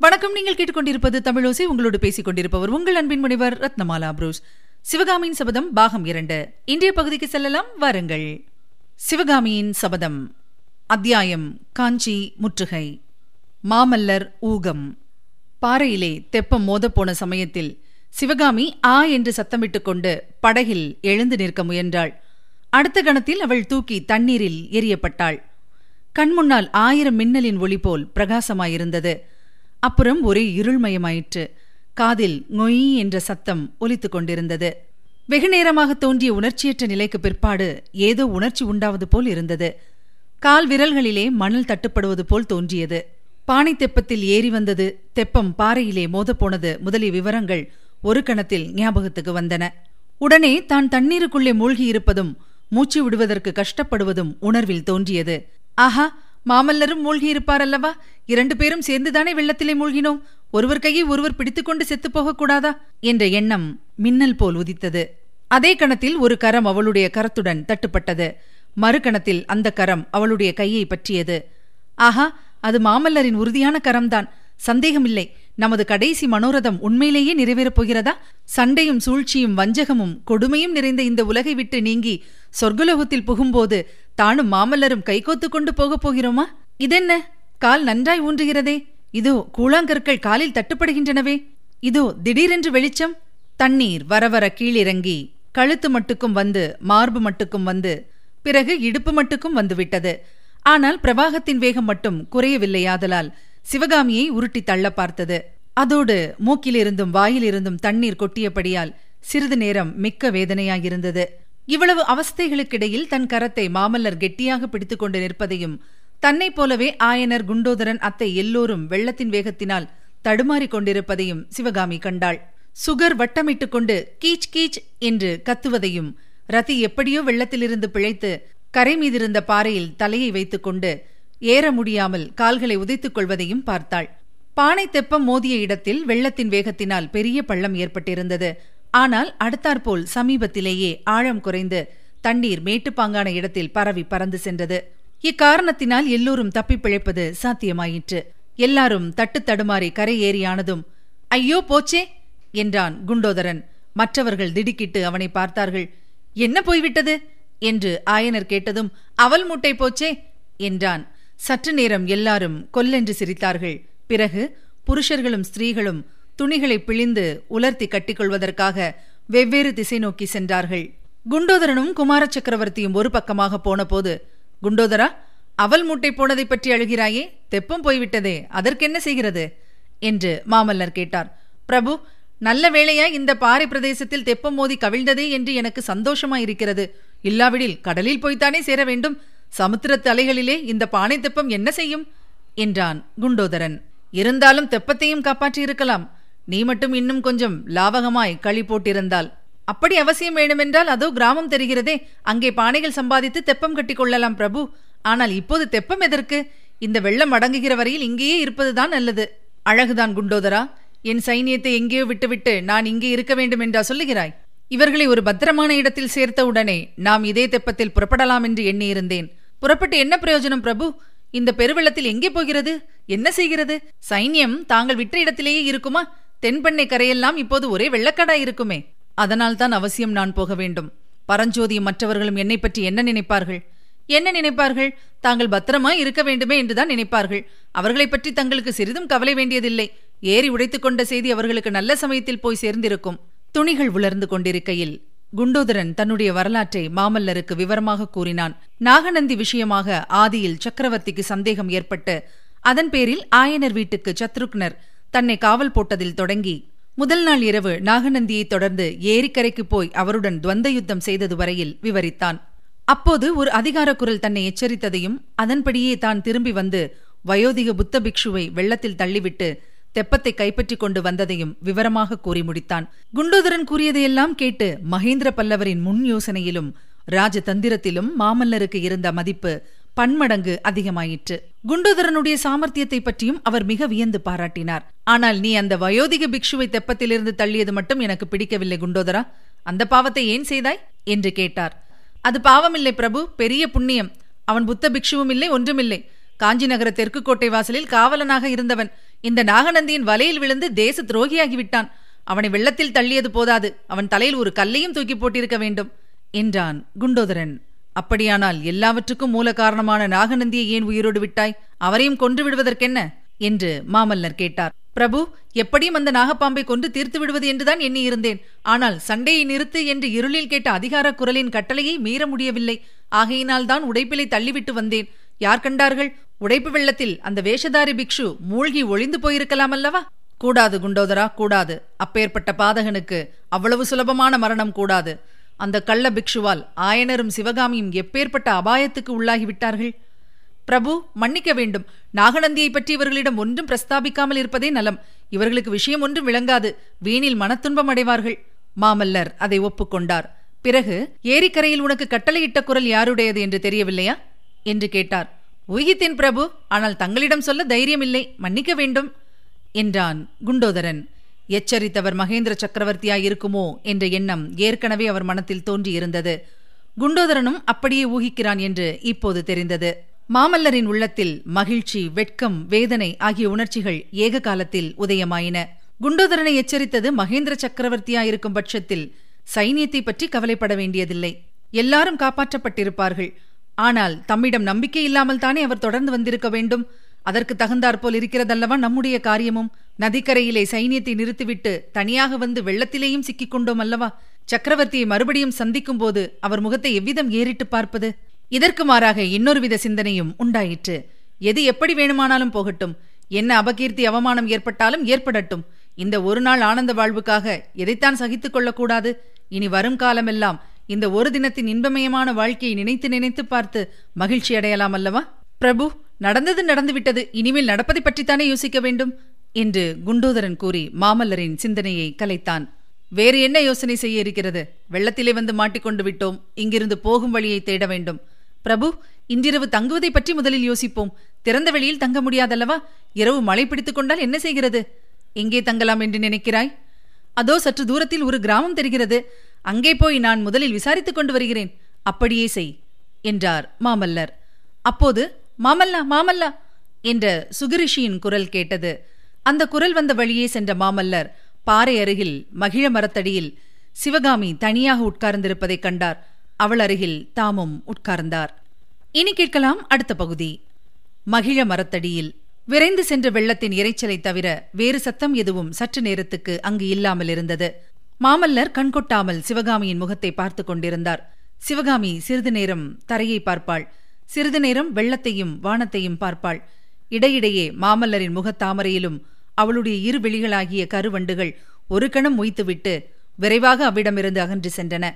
வணக்கம். நீங்கள் கேட்டுக்கொண்டிருப்பது தமிழோசை உங்களோடு பேசிக் கொண்டிருப்பவர் உங்கள் அன்பின் முனைவர் ரத்னமாலா புரூஸ். சிவகாமியின் சபதம் பாகம் இரண்டு. இன்றைய பகுதிக்கு செல்லலாம். வாருங்கள். சிவகாமியின் சபதம். அத்தியாயம். காஞ்சி முற்றுகை. மாமல்லர் ஊகம். பாறையிலே தெப்பம் மோதப்போன சமயத்தில் சிவகாமி ஆ என்று சத்தமிட்டுக் கொண்டு படகில் எழுந்து நிற்க முயன்றாள். அடுத்த கணத்தில் அவள் தூக்கி தண்ணீரில் எரியப்பட்டாள். கண்முன்னால் ஆயிரம் மின்னலின் ஒளி போல் பிரகாசமாயிருந்தது. அப்புறம் ஒரே இருள்மயமாயிற்று. காதில் நொய் என்ற சத்தம் ஒலித்துக் கொண்டிருந்தது. வெகு நேரமாக தோன்றிய உணர்ச்சியற்ற நிலைக்கு பிற்பாடு ஏதோ உணர்ச்சி உண்டாவது போல் இருந்தது. கால் விரல்களிலே மணல் தட்டுப்படுவது போல் தோன்றியது. பானை தெப்பத்தில் ஏறி வந்தது தெப்பம் பாறையிலே மோதப்போனது முதலிய விவரங்கள் ஒரு கணத்தில் ஞாபகத்துக்கு வந்தன. உடனே தான் தண்ணீருக்குள்ளே மூழ்கியிருப்பதும் மூச்சு விடுவதற்கு கஷ்டப்படுவதும் உணர்வில் தோன்றியது. ஆஹா மாமல்லரும் மூழ்கியிருப்பார் அல்லவா இரண்டு பேரும் சேர்ந்துதானே வெள்ளத்திலே மூழ்கினோம். ஒருவர் கையை ஒருவர் பிடித்துக்கொண்டு செத்துப் போகக்கூடாதா? என்ற எண்ணம் மின்னல் போல் உதித்தது. அதே கணத்தில் ஒரு கரம் அவளுடைய கரத்துடன் தட்டுப்பட்டது. மறு கணத்தில் அந்த கரம் அவளுடைய கையை பற்றியது. ஆஹா அது மாமல்லரின் உறுதியான கரம்தான். சந்தேகமில்லை. நமது கடைசி மனோரதம் உண்மையிலேயே நிறைவேறப் போகிறதா? சண்டையும் சூழ்ச்சியும் வஞ்சகமும் கொடுமையும் நிறைந்த இந்த உலகை விட்டு நீங்கி சொர்க்குலோகத்தில் புகும்போது தானும் மாமல்லரும் கைகோத்து கொண்டு போகப் போகிறோமா? இதென்ன? கால் நன்றாய் ஊன்றுகிறதே. இதோ கூழாங்கற்கள் காலில் தட்டுப்படுகின்றனவே. இதோ திடீரென்று வெளிச்சம். தண்ணீர் வரவர கீழிறங்கி கழுத்து மட்டுக்கும் வந்து மார்பு மட்டுக்கும் வந்து பிறகு இடுப்பு மட்டுக்கும் வந்துவிட்டது. ஆனால் பிரவாகத்தின் வேகம் மட்டும் குறையவில்லையாதலால் சிவகாமியை உருட்டி தள்ள பார்த்தது. அதோடு மூக்கிலிருந்தும் வாயிலிருந்தும் தண்ணீர் கொட்டியபடியால் சிறிது நேரம் மிக்க வேதனையாயிருந்தது. இவ்வளவு அவஸ்தைகளுக்கிடையில் தன் கரத்தை மாமல்லர் கெட்டியாக பிடித்துக் கொண்டு நிற்பதையும் தன்னைப் போலவே ஆயனர் குண்டோதரன் அத்தை எல்லோரும் வெள்ளத்தின் வேகத்தினால் தடுமாறிக் கொண்டிருப்பதையும் சிவகாமி கண்டாள். சுகர் வட்டமிட்டுக் கொண்டு கீச் கீச் என்று கத்துவதையும் ரதி எப்படியோ வெள்ளத்திலிருந்து பிழைத்து கரை மீதிருந்த பாறையில் தலையை வைத்துக்கொண்டு ஏற முடியாமல் கால்களை உதைத்துக் கொள்வதையும் பார்த்தாள். பானை தெப்பம் மோதிய இடத்தில் வெள்ளத்தின் வேகத்தினால் பெரிய பள்ளம் ஏற்பட்டிருந்தது. ஆனால் அடுத்தாற்போல் சமீபத்திலேயே ஆழம் குறைந்து தண்ணீர் மேட்டுப்பாங்கான இடத்தில் பரவி பறந்து சென்றது. இக்காரணத்தினால் எல்லோரும் தப்பிப் பிழைப்பது சாத்தியமாயிற்று. எல்லாரும் தட்டு தடுமாறி கரை ஏறியானதும் ஐயோ போச்சே! என்றான் குண்டோதரன். மற்றவர்கள் திடுக்கிட்டு அவனை பார்த்தார்கள். என்ன போய்விட்டது? என்று ஆயனர் கேட்டதும் அவல் மூட்டை போச்சே! என்றான். சற்று நேரம் எல்லாரும் கொல்லென்று சிரித்தார்கள். பிறகு புருஷர்களும் ஸ்திரீகளும் துணிகளை பிழிந்து உலர்த்தி கட்டிக்கொள்வதற்காக வெவ்வேறு திசை நோக்கி சென்றார்கள். குண்டோதரனும் குமார சக்கரவர்த்தியும் ஒரு பக்கமாக போனபோது குண்டோதரா அவல் மூட்டை போனதை பற்றி அழுகிறாயே தெப்பம் போய்விட்டதே அதற்கென்ன செய்கிறது? என்று மாமல்லர் கேட்டார். பிரபு நல்ல வேளையா இந்த பாறை பிரதேசத்தில் தெப்பம் மோதி கவிழ்ந்ததே என்று எனக்கு சந்தோஷமாயிருக்கிறது. இல்லாவிடில் கடலில் போய்த்தானே சேர வேண்டும். சமுத்திரத் தலைகளிலே இந்த பானை தெப்பம் என்ன செய்யும்? என்றான் குண்டோதரன். இருந்தாலும் தெப்பத்தையும் காப்பாற்றியிருக்கலாம். நீ மட்டும் இன்னும் கொஞ்சம் லாவகமாய் களி போட்டிருந்தால். அப்படி அவசியம் வேண்டுமென்றால் அதோ கிராமம் தெரிகிறதே. அங்கே பானைகள் சம்பாதித்து தெப்பம் கட்டிக் கொள்ளலாம் பிரபு. ஆனால் இப்போது தெப்பம் எதற்கு? இந்த வெள்ளம் அடங்குகிற வரையில் இங்கேயே இருப்பதுதான் நல்லது. அழகுதான் குண்டோதரா. என் சைனியத்தை எங்கேயோ விட்டுவிட்டு நான் இங்கே இருக்க வேண்டும் என்றா சொல்லுகிறாய்? இவர்களை ஒரு பத்திரமான இடத்தில் சேர்த்த உடனே நாம் இதே தெப்பத்தில் புறப்படலாம் என்று எண்ணியிருந்தேன். புறப்பட்டு என்ன பிரயோஜனம் பிரபு? இந்த பெருவெள்ளத்தில் எங்கே போகிறது? என்ன செய்கிறது? சைன்யம் தாங்கள் விட்ட இடத்திலேயே இருக்குமா? தென்பெண்ணை கரையெல்லாம் இப்போது ஒரே வெள்ளக்காடாய் இருக்குமே. அதனால் தான் அவசியம் நான் போக வேண்டும். பரஞ்சோதி மற்றவர்களும் என்னை பற்றி என்ன நினைப்பார்கள்? என்ன நினைப்பார்கள்? தாங்கள் பத்திரமா இருக்க வேண்டுமே என்றுதான் நினைப்பார்கள். அவர்களைப் பற்றி தங்களுக்கு சிறிதும் கவலை வேண்டியதில்லை. ஏறி உடைத்துக் கொண்ட செய்தி அவர்களுக்கு நல்ல சமயத்தில் போய் சேர்ந்திருக்கும். துணிகள் உலர்ந்து கொண்டிருக்கையில் குண்டோதரன் தன்னுடைய வரலாற்றை மாமல்லருக்கு விவரமாக கூறினான். நாகநந்தி விஷயமாக ஆதியில் சக்கரவர்த்திக்கு சந்தேகம் ஏற்பட்டு அதன் பேரில் ஆயனர் வீட்டுக்கு சத்ருக்னர் தன்னை காவல் போட்டதில் தொடங்கி முதல் நாள் இரவு நாகநந்தியை தொடர்ந்து ஏரிக்கரைக்கு போய் அவருடன் துவந்த யுத்தம் செய்தது வரையில் விவரித்தான். அப்போது ஒரு அதிகார குரல் தன்னை எச்சரித்ததையும் அதன்படியே தான் திரும்பி வந்து வயோதிக புத்த பிக்ஷுவை வெள்ளத்தில் தள்ளிவிட்டு தெப்பத்தை கைப்பற்றிக் கொண்டு வந்ததையும் விவரமாக கூறி முடித்தான். குண்டோதரன் கூறியதையெல்லாம் கேட்டு மகேந்திர பல்லவரின் முன் யோசனையிலும் ராஜதந்திரத்திலும் மாமல்லருக்கு இருந்த மதிப்பு பன்மடங்கு அதிகமாயிற்று. குண்டோதரனுடைய சாமர்த்தியத்தை பற்றியும் அவர் மிக வியந்து பாராட்டினார். ஆனால் நீ அந்த வயோதிக பிக்ஷுவை தெப்பத்திலிருந்து தள்ளியது மட்டும் எனக்கு பிடிக்கவில்லை குண்டோதரா. அந்த பாவத்தை ஏன் செய்தாய்? என்று கேட்டார். அது பாவமில்லை பிரபு. பெரிய புண்ணியம். அவன் புத்த பிக்ஷுவும் இல்லை ஒன்றுமில்லை. காஞ்சி நகர தெற்கு கோட்டை வாசலில் காவலனாக இருந்தவன். இந்த நாகநந்தியின் வலையில் விழுந்து தேச துரோகியாகிவிட்டான் அவனை வெள்ளத்தில் தள்ளியது போதாது. அவன் தலையில் ஒரு கல்லையும் தூக்கி போட்டிருக்க வேண்டும் என்றான் குண்டோதரன். அப்படியானால் எல்லாவற்றுக்கும் மூல காரணமான நாகநந்தியை ஏன் உயிரோடு விட்டாய்? அவரையும் கொன்று விடுவதற்கென்ன? என்று மாமல்லர் கேட்டார். பிரபு எப்படியும் அந்த நாகப்பாம்பை கொன்று தீர்த்து விடுவது என்றுதான் எண்ணி இருந்தேன் ஆனால் சண்டையை நிறுத்து என்று இருளில் கேட்ட அதிகார குரலின் கட்டளையை மீற முடியவில்லை. ஆகையினால் தான் உடைப்பிலை தள்ளிவிட்டு வந்தேன். யார் கண்டார்கள்? உடைப்பு வெள்ளத்தில் அந்த வேஷதாரி பிக்ஷு மூழ்கி ஒளிந்து போயிருக்கலாம் அல்லவா? கூடாது குண்டோதரா கூடாது. அப்பேற்பட்ட பாதகனுக்கு அவ்வளவு சுலபமான மரணம் கூடாது. அந்த கள்ள பிக்ஷுவால் ஆயனரும் சிவகாமியும் எப்பேற்பட்ட அபாயத்துக்கு உள்ளாகிவிட்டார்கள்? பிரபு மன்னிக்க வேண்டும். நாகநந்தியை பற்றி இவர்களிடம் ஒன்றும் பிரஸ்தாபிக்காமல் இருப்பதே நலம். இவர்களுக்கு விஷயம் ஒன்றும் விளங்காது. வீணில் மனத்துன்பம் அடைவார்கள். மாமல்லர் அதை ஒப்புக்கொண்டார் பிறகு ஏரிக்கரையில் உனக்கு கட்டளையிட்ட குரல் யாருடையது என்று தெரியவில்லையா? என்று கேட்டார். ஊகித்தேன் பிரபு ஆனால் தங்களிடம் சொல்ல தைரியமில்லை. மன்னிக்க வேண்டும் என்றான் குண்டோதரன். எச்சரித்தவர் மகேந்திர சக்கரவர்த்தியாய் இருக்குமோ என்ற எண்ணம் ஏற்கனவே அவர் மனத்தில் தோன்றியிருந்தது. குண்டோதரனும் அப்படியே ஊகிக்கிறான் என்று இப்போது தெரிந்தது. மாமல்லரின் உள்ளத்தில் மகிழ்ச்சி வெட்கம் வேதனை ஆகிய உணர்ச்சிகள் ஏக காலத்தில் உதயமாயின. குண்டோதரனை எச்சரித்தது மகேந்திர சக்கரவர்த்தியாயிருக்கும் பட்சத்தில் சைனியத்தை பற்றி கவலைப்பட வேண்டியதில்லை. எல்லாரும் காப்பாற்றப்பட்டிருப்பார்கள். ஆனால் தம்மிடம் நம்பிக்கை இல்லாமல் தானே அவர் தொடர்ந்து வந்திருக்க வேண்டும்? அதற்கு தகுந்தாற்போல் இருக்கிறதல்லவா நம்முடைய காரியமும்? நதிக்கரையிலே சைனியத்தை நிறுத்திவிட்டு தனியாக வந்து வெள்ளத்திலேயும் சிக்கிக் கொண்டோம் அல்லவா? சக்கரவர்த்தியை மறுபடியும் சந்திக்கும் போது அவர் முகத்தை எவ்விதம் ஏறிட்டு பார்ப்பது? இதற்கு மாறாக இன்னொரு வித சிந்தனையும் உண்டாயிற்று. எது எப்படி வேணுமானாலும் போகட்டும். என்ன அபகீர்த்தி அவமானம் ஏற்பட்டாலும் ஏற்படட்டும். இந்த ஒரு நாள் ஆனந்த வாழ்வுக்காக எதைத்தான் சகித்துக் கொள்ளக்கூடாது? இனி வரும் காலமெல்லாம் இந்த ஒரு தினத்தின் இன்பமயமான வாழ்க்கையை நினைத்து நினைத்து பார்த்து மகிழ்ச்சி அடையலாம் அல்லவா? பிரபு நடந்தது நடந்துவிட்டது இனிமேல் நடப்பதை பற்றித்தானே யோசிக்க வேண்டும்? என்று குண்டோதரன் கூறி மாமல்லரின் சிந்தனையை கலைத்தான். வேறு என்ன யோசனை செய்ய இருக்கிறது? வெள்ளத்திலே வந்து மாட்டிக்கொண்டு விட்டோம். இங்கிருந்து போகும் வழியை தேட வேண்டும். பிரபு இன்றிரவு தங்குவதை பற்றி முதலில் யோசிப்போம். திறந்த வெளியில் தங்க முடியாதல்லவா? இரவு மழை பிடித்துக் கொண்டால் என்ன செய்கிறது? எங்கே தங்கலாம் என்று நினைக்கிறாய்? அதோ சற்று தூரத்தில் ஒரு கிராமம் தெரிகிறது. அங்கே போய் நான் முதலில் விசாரித்துக் கொண்டு வருகிறேன். அப்படியே செய் என்றார் மாமல்லர். அப்போது மாமல்லா மாமல்லா என்ற சுகரிஷியின் குரல் கேட்டது. அந்த குரல் வந்த வழியே சென்ற மாமல்லர் பாறை அருகில் மகிழ மரத்தடியில் சிவகாமி தனியாக உட்கார்ந்திருப்பதைக் கண்டார். அவள் அருகில் தாமும் உட்கார்ந்தார். இனி கேட்கலாம் அடுத்த பகுதி. மகிழ மரத்தடியில் விரைந்து சென்ற வெள்ளத்தின் இறைச்சலை தவிர வேறு சத்தம் எதுவும் சற்று நேரத்துக்கு அங்கு இல்லாமல் இருந்தது. மாமல்லர் கண்கொட்டாமல் சிவகாமியின் முகத்தை பார்த்து கொண்டிருந்தார். சிவகாமி சிறிது நேரம் தரையை பார்ப்பாள். சிறிது நேரம் வெள்ளத்தையும் வானத்தையும் பார்ப்பாள். இடையிடையே மாமல்லரின் முகத்தாமரையிலும் அவளுடைய இரு விழிகளாகிய கருவண்டுகள் ஒரு கணம் மொய்த்துவிட்டு விரைவாக அவ்விடமிருந்து அகன்று சென்றன.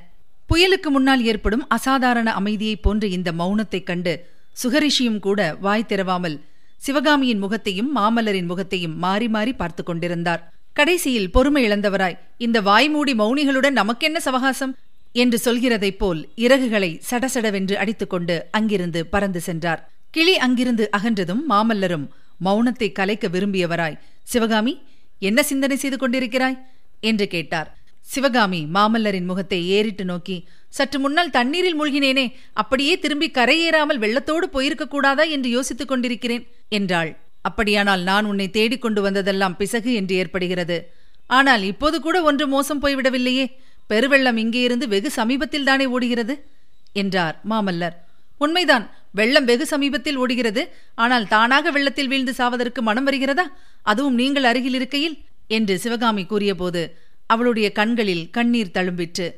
புயலுக்கு முன்னால் ஏற்படும் அசாதாரண அமைதியைப் போன்ற இந்த மௌனத்தைக் கண்டு சுகரிஷியும் கூட வாய் திறவாமல் சிவகாமியின் முகத்தையும் மாமல்லரின் முகத்தையும் மாறி மாறி பார்த்து கொண்டிருந்தார். கடைசியில் பொறுமை இழந்தவராய் இந்த வாய்மூடி மௌனிகளுடன் நமக்கென்ன சவகாசம்? என்று சொல்கிறதைப் போல் இறகுகளை சடசடவென்று அடித்துக்கொண்டு அங்கிருந்து பறந்து சென்றார். கிளி அங்கிருந்து அகன்றதும் மாமல்லரும் மௌனத்தை கலைக்க விரும்பியவராய் சிவகாமி என்ன சிந்தனை செய்து கொண்டிருக்கிறாய்? என்று கேட்டார். சிவகாமி மாமல்லரின் முகத்தை ஏறிட்டு நோக்கி சற்று முன்னால் தண்ணீரில் மூழ்கினேனே அப்படியே திரும்பி கரையேறாமல் வெள்ளத்தோடு போயிருக்க கூடாதா என்று யோசித்துக் கொண்டிருக்கிறேன் என்றாள். அப்படியானால் நான் உன்னை தேடிக் கொண்டு வந்ததெல்லாம் பிசகு என்று ஏற்படுகிறது. ஆனால் இப்போது கூட ஒன்று மோசம் போய்விடவில்லையே. பெருவெள்ளம் இங்கேயிருந்து வெகு சமீபத்தில் தானே ஓடுகிறது? என்றார் மாமல்லர். உண்மைதான் வெள்ளம் வெகு சமீபத்தில் ஓடுகிறது. ஆனால் தானாக வெள்ளத்தில் வீழ்ந்து சாவதற்கு மனம் வருகிறதா? அதுவும் நீங்கள் அருகில் இருக்கையில்? என்று சிவகாமி கூறியபோது அவளுடைய கண்களில் கண்ணீர் தழும்பிற்று.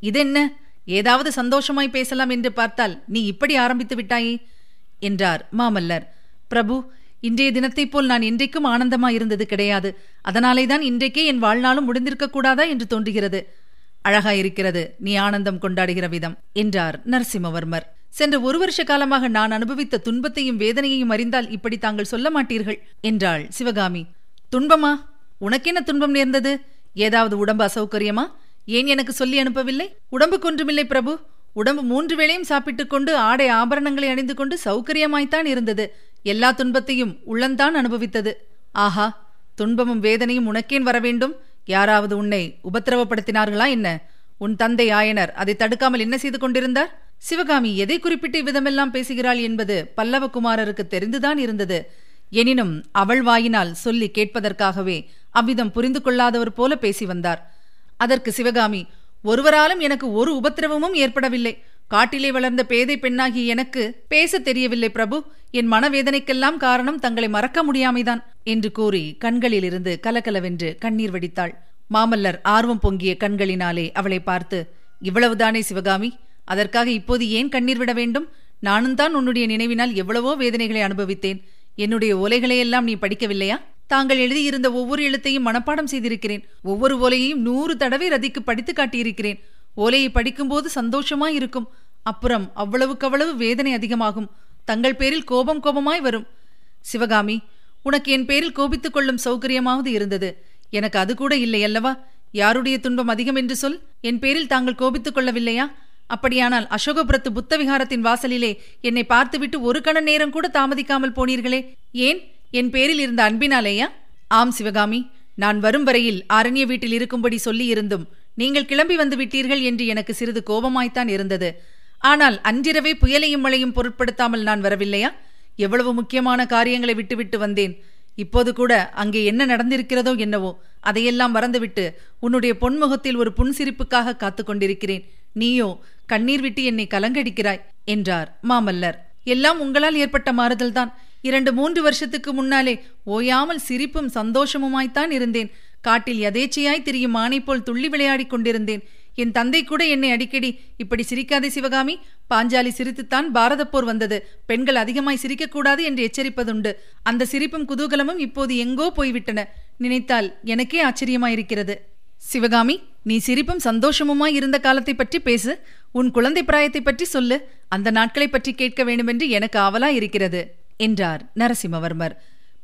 இதென்ன? ஏதாவது சந்தோஷமாய் பேசலாம் என்று பார்த்தால் நீ இப்படி ஆரம்பித்து விட்டாயே? என்றார் மாமல்லர். பிரபு இன்றைய தினத்தைப் போல் நான் இன்றைக்கும் ஆனந்தமாயிருந்தது கிடையாது. அதனாலேதான் இன்றைக்கே என் வாழ்நாளும் முடிந்திருக்க கூடாதா என்று தோன்றுகிறது. அழகா இருக்கிறது நீ ஆனந்தம் கொண்டாடுகிற விதம் என்றார் நரசிம்மவர்மர். சென்ற ஒரு வருஷ காலமாக நான் அனுபவித்த துன்பத்தையும் வேதனையையும் அறிந்தால் இப்படி தாங்கள் சொல்ல மாட்டீர்கள் என்றாள் சிவகாமி. துன்பமா? உனக்கென்ன துன்பம் நேர்ந்தது? ஏதாவது உடம்பு அசௌகரியமா? ஏன் எனக்கு சொல்லி அனுப்பவில்லை? உடம்புக்கு கொன்றுமில்லை பிரபு. உடம்பு மூன்று வேளையும் சாப்பிட்டுக் கொண்டு ஆடை ஆபரணங்களை அணிந்து கொண்டு சௌகரியமாய்த்தான் இருந்தது. எல்லா துன்பத்தையும் உள்ளந்தான் அனுபவித்தது. ஆஹா! துன்பமும் வேதனையும் உனக்கேன் வர வேண்டும் யாராவது உன்னை உபத்திரவப்படுத்தினார்களா என்ன? உன் தந்தை ஆயனர் அதை தடுக்காமல் என்ன செய்து கொண்டிருந்தார்? சிவகாமி எதை குறிப்பிட்டு விதமெல்லாம் பேசுகிறாள் என்பது பல்லவகுமாரருக்கு தெரிந்துதான் இருந்தது. எனினும் அவள் வாயினால் சொல்லி கேட்பதற்காகவே அவ்விதம் புரிந்து கொள்ளாதவர் போல பேசி வந்தார். அதற்கு சிவகாமி ஒருவராலும் எனக்கு ஒரு உபத்திரவமும் ஏற்படவில்லை. காட்டிலே வளர்ந்த பேதை பெண்ணாகி எனக்கு பேச தெரியவில்லை பிரபு. என் மனவேதனைக்கெல்லாம் காரணம் தங்களை மறக்க முடியாமைதான் என்று கூறி கண்களிலிருந்து கலகலவென்று கண்ணீர் வடித்தாள். மாமல்லர் ஆர்வம் பொங்கிய கண்களினாலே அவளை பார்த்து இவ்வளவுதானே சிவகாமி? அதற்காக இப்போது ஏன் கண்ணீர் விட வேண்டும்? நானும் தான் உன்னுடைய நினைவினால் எவ்வளவோ வேதனைகளை அனுபவித்தேன். என்னுடைய ஓலைகளையெல்லாம் நீ படிக்கவில்லையா? தாங்கள் எழுதியிருந்த ஒவ்வொரு எழுத்தையும் மனப்பாடம் செய்திருக்கிறேன். ஒவ்வொரு ஓலையையும் நூறு தடவை ரதிக்கு படித்து காட்டியிருக்கிறேன். ஓலையை படிக்கும்போது சந்தோஷமாயிருக்கும். இருக்கும் அப்புறம் அவ்வளவுக்கவ்வளவு வேதனை அதிகமாகும். தங்கள் பேரில் கோபம் கோபமாய் வரும். சிவகாமி உனக்கு என் பேரில் கோபித்துக் கொள்ளும் சௌகரியமாவது இருந்தது. எனக்கு அது கூட இல்லை அல்லவா? யாருடைய துன்பம் அதிகம் என்று சொல். என் பேரில் தாங்கள் கோபித்துக் கொள்ளவில்லையா? அப்படியானால் அசோகபுரத்து புத்த விகாரத்தின் வாசலிலே என்னை பார்த்துவிட்டு ஒரு கண நேரம் கூட தாமதிக்காமல் போனீர்களே. ஏன்? என் பேரில் இருந்த அன்பினாலேயா? ஆம் சிவகாமி நான் வரும் வரையில் அரண்ய வீட்டில் இருக்கும்படி சொல்லியிருந்தும் நீங்கள் கிளம்பி வந்து விட்டீர்கள் என்று எனக்கு சிறிது கோபமாய்த்தான் இருந்தது. ஆனால் அன்றிரவே புயலையும் மழையும் பொருட்படுத்தாமல் நான் வரவில்லையா? எவ்வளவு முக்கியமான காரியங்களை விட்டுவிட்டு வந்தேன். இப்போது கூட அங்கே என்ன நடந்திருக்கிறதோ என்னவோ அதையெல்லாம் மறந்துவிட்டு உன்னுடைய பொன்முகத்தில் ஒரு புன்சிரிப்புக்காக காத்து கொண்டிருக்கிறேன். நீயோ கண்ணீர் விட்டு என்னை கலங்கடிக்கிறாய் என்றார் மாமல்லர். எல்லாம் உங்களால் ஏற்பட்ட மாறுதல்தான். இரண்டு மூன்று வருஷத்துக்கு முன்னாலே ஓயாமல் சிரிப்பும் சந்தோஷமுமாய்த்தான் இருந்தேன். காட்டில் எதேச்சையாய் திரியும் மானை போல் துள்ளி விளையாடிக் கொண்டிருந்தேன். என் தந்தை கூட என்னை அடிக்கடி இப்படி சிரிக்காதே சிவகாமி. பாஞ்சாலி சிரித்துத்தான் பாரத போர் வந்தது. பெண்கள் அதிகமாய் சிரிக்கக்கூடாது என்று எச்சரிப்பதுண்டு. அந்த சிரிப்பும் குதூகலமும் இப்போது எங்கோ போய்விட்டன. நினைத்தால் எனக்கே ஆச்சரியமாயிருக்கிறது. சிவகாமி நீ சிரிப்பும் சந்தோஷமுமாய் இருந்த காலத்தை பற்றி பேசு. உன் குழந்தை பிராயத்தை பற்றி சொல்லு. அந்த நாட்களை பற்றி கேட்க வேண்டுமென்று எனக்கு ஆவலா இருக்கிறது என்றார் நரசிம்மவர்மர்.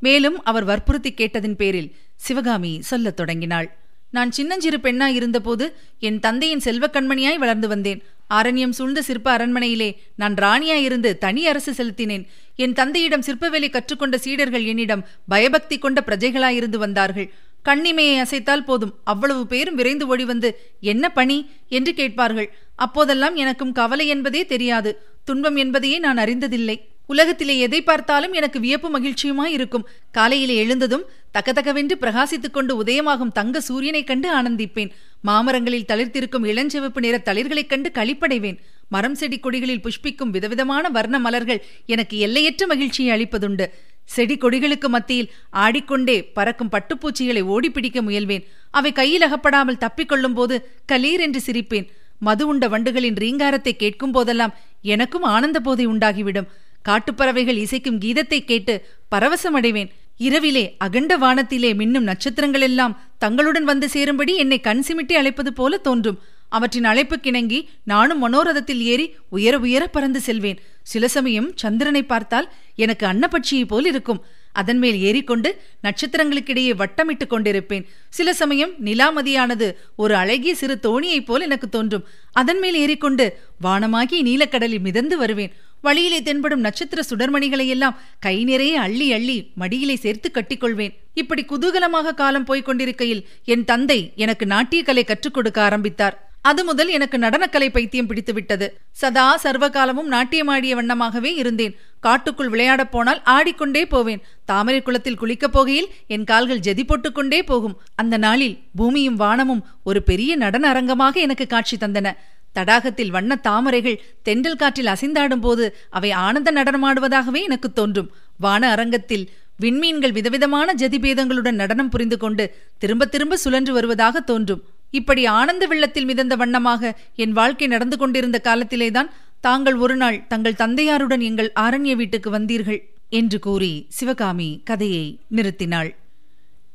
மேலும் அவர் வற்புறுத்தி கேட்டதின் பேரில் சிவகாமி சொல்லத் தொடங்கினாள். நான் சின்னஞ்சிறு பெண்ணாய் இருந்தபோது என் தந்தையின் செல்வக்கண்மணியாய் வளர்ந்து வந்தேன். அரண்யம் சூழ்ந்த சிற்ப அரண்மனையிலே நான் ராணியாயிருந்து தனி அரசு செலுத்தினேன். என் தந்தையிடம் சிற்பவேலை கற்றுக்கொண்ட சீடர்கள் என்னிடம் பயபக்தி கொண்ட பிரஜைகளாயிருந்து வந்தார்கள். கண்ணிமையை அசைத்தால் போதும் அவ்வளவு பேரும் விரைந்து ஓடி வந்து என்ன பணி? என்று கேட்பார்கள். அப்போதெல்லாம் எனக்கும் கவலை என்பதே தெரியாது. துன்பம் என்பதையே நான் அறிந்ததில்லை. உலகத்திலே எதை பார்த்தாலும் எனக்கு வியப்பு மகிழ்ச்சியுமாய் இருக்கும். காலையிலே எழுந்ததும் தக்கதக்கவென்று பிரகாசித்துக் கொண்டு உதயமாகும் தங்க சூரியனைக் கண்டு ஆனந்திப்பேன். மாமரங்களில் தளிர்த்திருக்கும் இளஞ்சிவப்பு நிற தளிர்களைக் கண்டு களிப்படைவேன். மரம் செடி கொடிகளில் புஷ்பிக்கும் விதவிதமான வர்ண மலர்கள் எனக்கு எல்லையற்ற மகிழ்ச்சியை அளிப்பதுண்டு. செடி கொடிகளுக்கு மத்தியில் ஆடிக்கொண்டே பறக்கும் பட்டுப்பூச்சிகளை ஓடிப்பிடிக்க முயல்வேன். அவை கையில் அகப்படாமல் தப்பிக்கொள்ளும் போது கலீர் என்று சிரிப்பேன். மது உண்ட வண்டுகளின் ரீங்காரத்தை கேட்கும் போதெல்லாம் எனக்கும் ஆனந்த போதை உண்டாகிவிடும். காட்டுப்பறவைகள் இசைக்கும் கீதத்தை கேட்டு பரவசமடைவேன். இரவிலே அகண்ட வானத்திலே மின்னும் நட்சத்திரங்கள் எல்லாம் தங்களுடன் வந்து சேரும்படி என்னை கண் சிமிட்டி அழைப்பது போல தோன்றும். அவற்றின் அழைப்புக்கிணங்கி நானும் மனோரதத்தில் ஏறி உயர உயர பறந்து செல்வேன். சில சமயம் சந்திரனை பார்த்தால் எனக்கு அன்னப்பட்சியை போல் இருக்கும். அதன் மேல் ஏறிக்கொண்டு நட்சத்திரங்களுக்கிடையே வட்டமிட்டுக் கொண்டிருப்பேன். சில சமயம் நிலாமதியானது ஒரு அழகிய சிறு தோணியைப் போல் எனக்கு தோன்றும். அதன் மேல் ஏறிக்கொண்டு வானமாகி நீலக்கடலில் மிதந்து வருவேன். வழியிலே தென்படும் நட்சத்திர சுடர்மணிகளையெல்லாம் கை நிறைய அள்ளி அள்ளி மடியிலே சேர்த்து கட்டிக்கொள்வேன். இப்படி குதூகலமாக காலம் போய்க் கொண்டிருக்கையில் என் தந்தை எனக்கு நாட்டியக்கலை கற்றுக் கொடுக்க ஆரம்பித்தார். அது முதல் எனக்கு நடனக்கலை பைத்தியம் பிடித்துவிட்டது. சதா சர்வகாலமும் நாட்டியமாடிய வண்ணமாகவே இருந்தேன். காட்டுக்குள் விளையாடப் போனால் ஆடிக்கொண்டே போவேன். தாமரை குளத்தில் குளிக்கப் போகையில் என் கால்கள் ஜெதி போட்டுக்கொண்டே போகும். அந்த நாளில் பூமியும் வானமும் ஒரு பெரிய நடன அரங்கமாக எனக்கு காட்சி தந்தன. தடாகத்தில் வண்ண தாமரைகள் தென்றல் காற்றில் அசைந்தாடும் போது அவை ஆனந்த நடனமாடுவதாகவே எனக்கு தோன்றும். வான அரங்கத்தில் விண்மீன்கள் விதவிதமான ஜதிபேதங்களுடன் நடனம் புரிந்து கொண்டு திரும்ப திரும்ப சுழன்று வருவதாக தோன்றும். இப்படி ஆனந்த வெள்ளத்தில் மிதந்த வண்ணமாக என் வாழ்க்கை நடந்து கொண்டிருந்த காலத்திலேதான் தாங்கள் ஒருநாள் தங்கள் தந்தையாருடன் எங்கள் ஆரண்ய வீட்டுக்கு வந்தீர்கள் என்று கூறி சிவகாமி கதையை நிறுத்தினாள்.